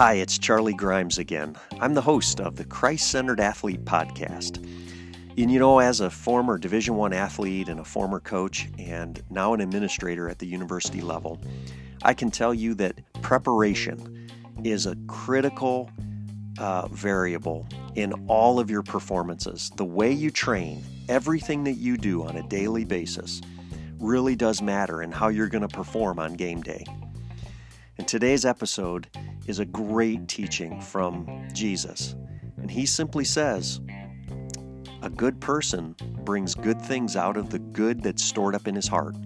Hi, it's Charlie Grimes again. I'm the host of the Christ Centered Athlete podcast. And you know, as a former Division One athlete and a former coach, and now an administrator at the university level, I can tell you that preparation is a critical uh, variable in all of your performances. The way you train, everything that you do on a daily basis, really does matter in how you're going to perform on game day. And today's episode is a great teaching from Jesus. And he simply says, A good person brings good things out of the good that's stored up in his heart,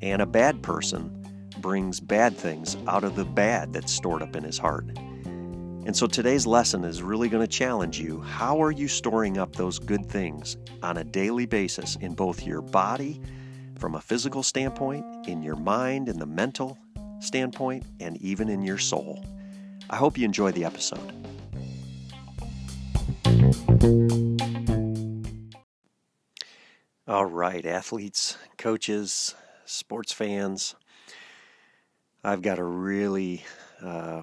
and a bad person brings bad things out of the bad that's stored up in his heart. And so today's lesson is really going to challenge you. How are you storing up those good things on a daily basis in both your body, from a physical standpoint, in your mind, in the mental standpoint, and even in your soul. I hope you enjoy the episode. All right, athletes, coaches, sports fans, I've got a really uh,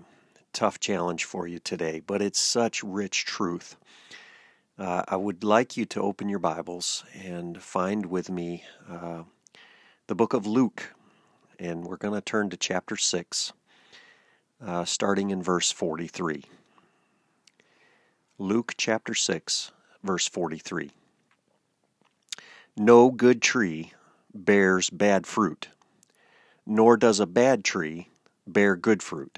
tough challenge for you today, but it's such rich truth. Uh, I would like you to open your Bibles and find with me uh, the book of Luke, and we're going to turn to chapter 6, uh, starting in verse 43. Luke chapter 6, verse 43. No good tree bears bad fruit, nor does a bad tree bear good fruit.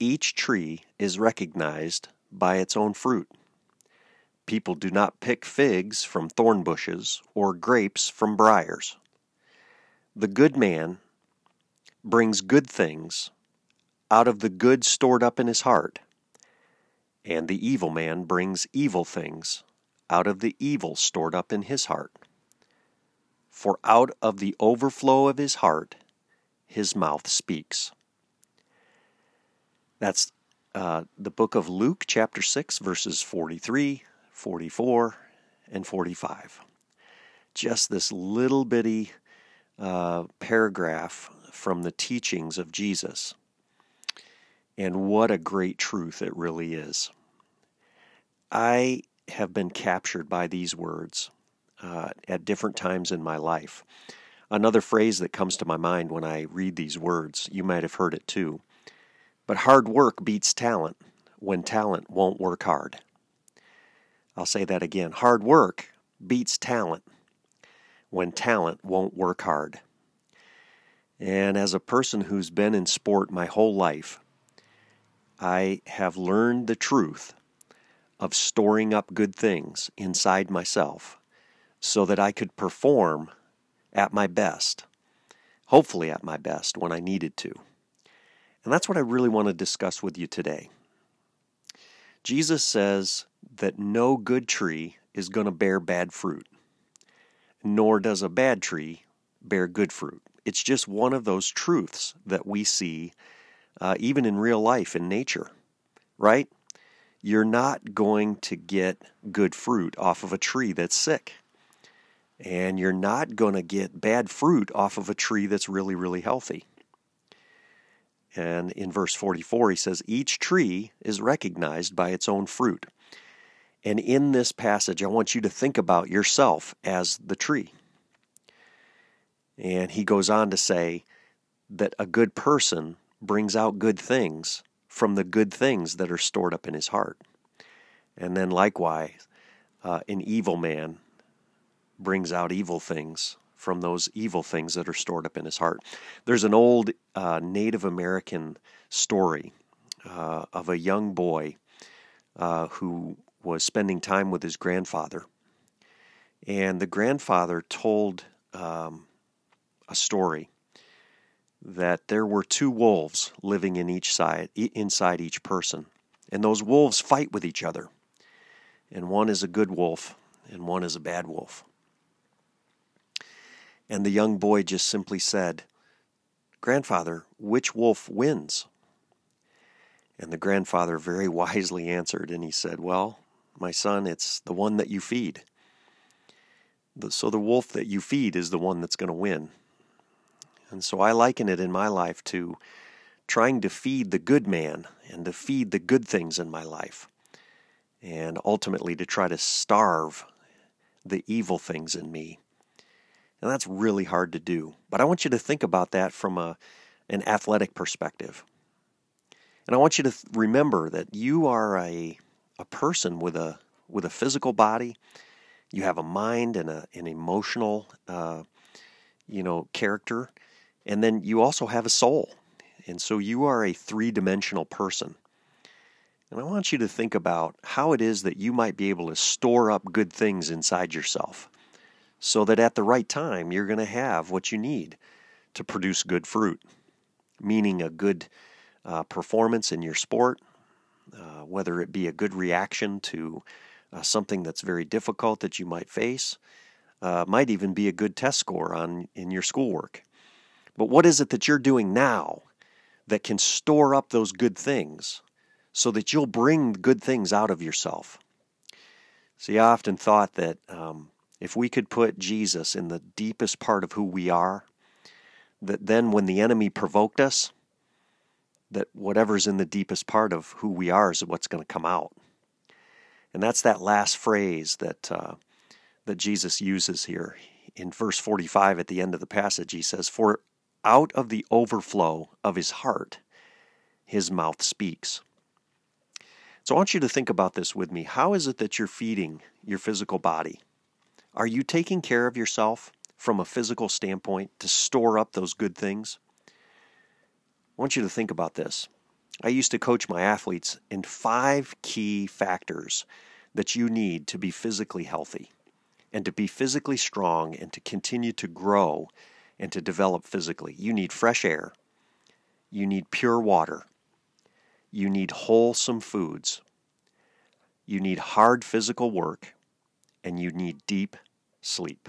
Each tree is recognized by its own fruit. People do not pick figs from thorn bushes or grapes from briars. The good man brings good things out of the good stored up in his heart, and the evil man brings evil things out of the evil stored up in his heart. For out of the overflow of his heart, his mouth speaks. That's uh, the book of Luke, chapter 6, verses 43, 44, and 45. Just this little bitty uh, paragraph from the teachings of Jesus. And what a great truth it really is. I have been captured by these words uh, at different times in my life. Another phrase that comes to my mind when I read these words, you might have heard it too. But hard work beats talent when talent won't work hard. I'll say that again. Hard work beats talent when talent won't work hard. And as a person who's been in sport my whole life, I have learned the truth of storing up good things inside myself so that I could perform at my best, hopefully at my best when I needed to. And that's what I really want to discuss with you today. Jesus says that no good tree is going to bear bad fruit nor does a bad tree bear good fruit. It's just one of those truths that we see uh, even in real life in nature, right? You're not going to get good fruit off of a tree that's sick. And you're not going to get bad fruit off of a tree that's really, really healthy. And in verse 44, he says, Each tree is recognized by its own fruit. And in this passage, I want you to think about yourself as the tree. And he goes on to say that a good person brings out good things from the good things that are stored up in his heart. And then likewise, uh, an evil man brings out evil things from those evil things that are stored up in his heart. There's an old uh, Native American story uh, of a young boy uh, who was spending time with his grandfather. And the grandfather told um, a story that there were two wolves living in each side inside each person. And those wolves fight with each other. And one is a good wolf and one is a bad wolf. And the young boy just simply said grandfather which wolf wins? And the grandfather very wisely answered and he said well my son, it's the one that you feed. So the wolf that you feed is the one that's going to win. And so I liken it in my life to trying to feed the good man and to feed the good things in my life, and ultimately to try to starve the evil things in me. And that's really hard to do. But I want you to think about that from a, an athletic perspective. And I want you to remember that you are a, a person with a, with a physical body. You have a mind and a, an emotional, uh, you know, character. And then you also have a soul. And so you are a three dimensional person. And I want you to think about how it is that you might be able to store up good things inside yourself so that at the right time you're going to have what you need to produce good fruit, meaning a good uh, performance in your sport, uh, whether it be a good reaction to uh, something that's very difficult that you might face, uh, might even be a good test score on in your schoolwork. But what is it that you're doing now that can store up those good things so that you'll bring good things out of yourself? See, I often thought that um, if we could put Jesus in the deepest part of who we are, that then when the enemy provoked us, that whatever's in the deepest part of who we are is what's going to come out. And that's that last phrase that uh, that Jesus uses here in verse 45 at the end of the passage. He says, "For out of the overflow of his heart, his mouth speaks." So I want you to think about this with me. How is it that you're feeding your physical body? Are you taking care of yourself from a physical standpoint to store up those good things? I want you to think about this. I used to coach my athletes in five key factors that you need to be physically healthy and to be physically strong and to continue to grow and to develop physically. You need fresh air, you need pure water, you need wholesome foods, you need hard physical work, and you need deep sleep.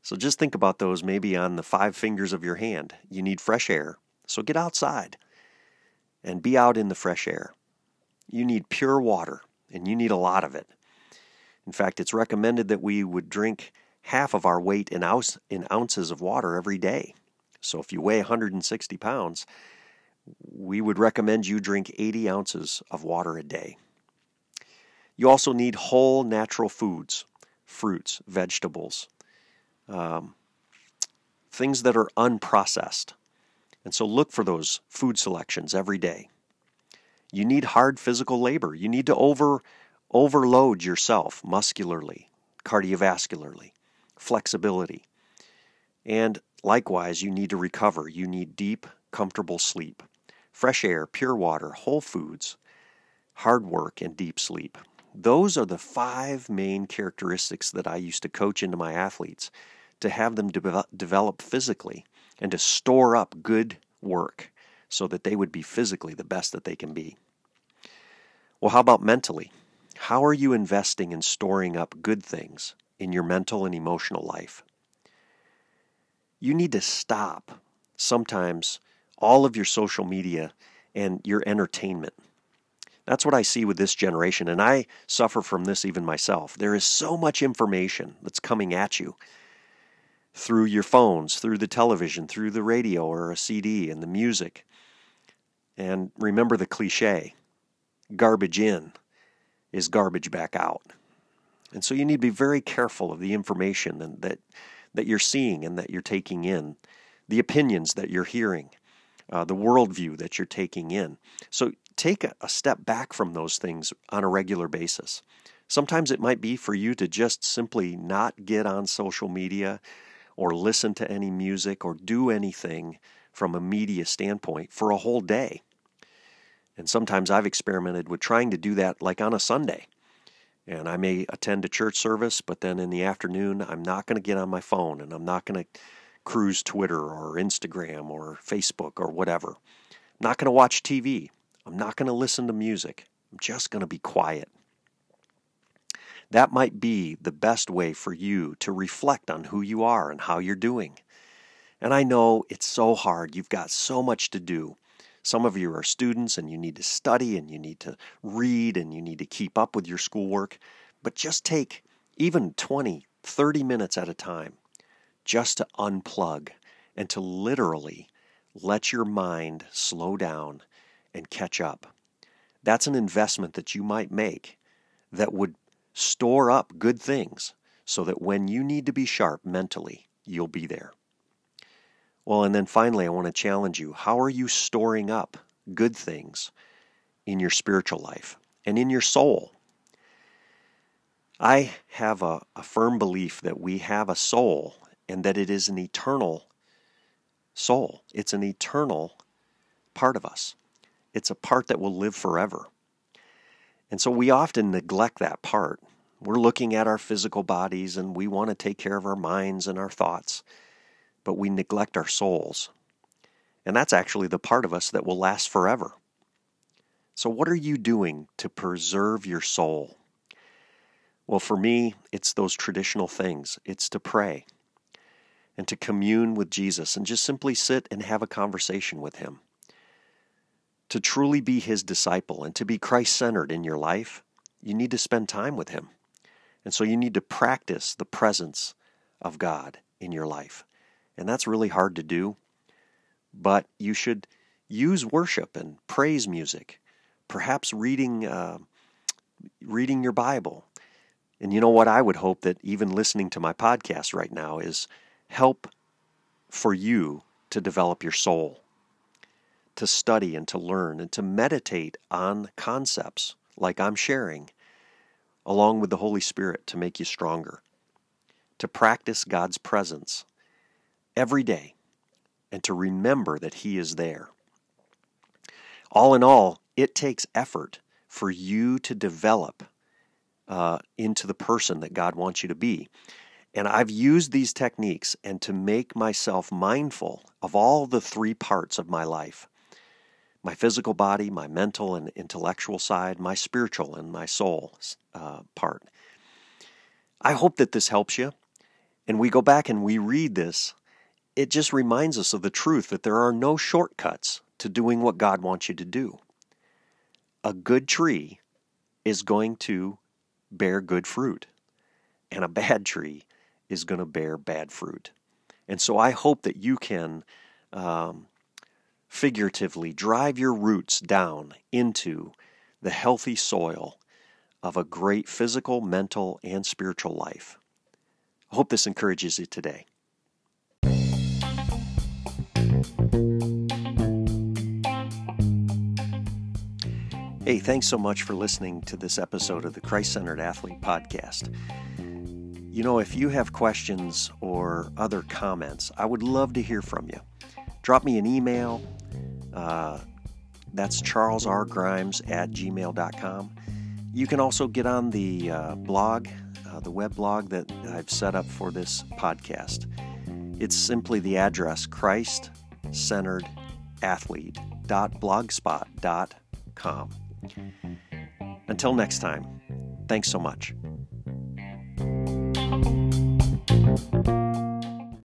So just think about those maybe on the five fingers of your hand. You need fresh air, so get outside and be out in the fresh air. You need pure water, and you need a lot of it. In fact, it's recommended that we would drink half of our weight in, ounce, in ounces of water every day. So if you weigh 160 pounds, we would recommend you drink 80 ounces of water a day. You also need whole natural foods, fruits, vegetables, um, things that are unprocessed. And so look for those food selections every day. You need hard physical labor. You need to over overload yourself muscularly, cardiovascularly, flexibility. And likewise, you need to recover. You need deep, comfortable sleep, fresh air, pure water, whole foods, hard work, and deep sleep. Those are the five main characteristics that I used to coach into my athletes to have them de- develop physically and to store up good work so that they would be physically the best that they can be. Well, how about mentally? How are you investing in storing up good things in your mental and emotional life? You need to stop sometimes all of your social media and your entertainment. That's what I see with this generation, and I suffer from this even myself. There is so much information that's coming at you through your phones, through the television, through the radio or a CD and the music. And remember the cliche garbage in is garbage back out. And so you need to be very careful of the information that, that you're seeing and that you're taking in, the opinions that you're hearing, uh, the worldview that you're taking in. So take a, a step back from those things on a regular basis. Sometimes it might be for you to just simply not get on social media or listen to any music or do anything from a media standpoint for a whole day. And sometimes I've experimented with trying to do that like on a Sunday. And I may attend a church service, but then in the afternoon, I'm not going to get on my phone and I'm not going to cruise Twitter or Instagram or Facebook or whatever. I'm not going to watch TV. I'm not going to listen to music. I'm just going to be quiet. That might be the best way for you to reflect on who you are and how you're doing. And I know it's so hard. You've got so much to do. Some of you are students and you need to study and you need to read and you need to keep up with your schoolwork. But just take even 20, 30 minutes at a time just to unplug and to literally let your mind slow down and catch up. That's an investment that you might make that would store up good things so that when you need to be sharp mentally, you'll be there. Well, and then finally, I want to challenge you. How are you storing up good things in your spiritual life and in your soul? I have a, a firm belief that we have a soul and that it is an eternal soul. It's an eternal part of us. It's a part that will live forever. And so we often neglect that part. We're looking at our physical bodies and we want to take care of our minds and our thoughts, but we neglect our souls. And that's actually the part of us that will last forever. So, what are you doing to preserve your soul? Well, for me, it's those traditional things. It's to pray and to commune with Jesus and just simply sit and have a conversation with Him. To truly be His disciple and to be Christ centered in your life, you need to spend time with Him. And so you need to practice the presence of God in your life. And that's really hard to do, but you should use worship and praise music, perhaps reading, uh, reading your Bible, and you know what? I would hope that even listening to my podcast right now is help for you to develop your soul, to study and to learn and to meditate on concepts like I'm sharing, along with the Holy Spirit to make you stronger, to practice God's presence every day, and to remember that He is there. All in all, it takes effort for you to develop uh, into the person that God wants you to be. And I've used these techniques and to make myself mindful of all the three parts of my life my physical body, my mental and intellectual side, my spiritual and my soul uh, part. I hope that this helps you. And we go back and we read this, it just reminds us of the truth that there are no shortcuts to doing what God wants you to do. A good tree is going to bear good fruit, and a bad tree is going to bear bad fruit. And so I hope that you can um, figuratively drive your roots down into the healthy soil of a great physical, mental, and spiritual life. I hope this encourages you today. Hey, thanks so much for listening to this episode of the Christ Centered Athlete Podcast. You know, if you have questions or other comments, I would love to hear from you. Drop me an email. Uh, that's charlesrgrimes at gmail.com. You can also get on the uh, blog, uh, the web blog that I've set up for this podcast. It's simply the address Christ Centered Athlete.blogspot.com. Until next time, thanks so much.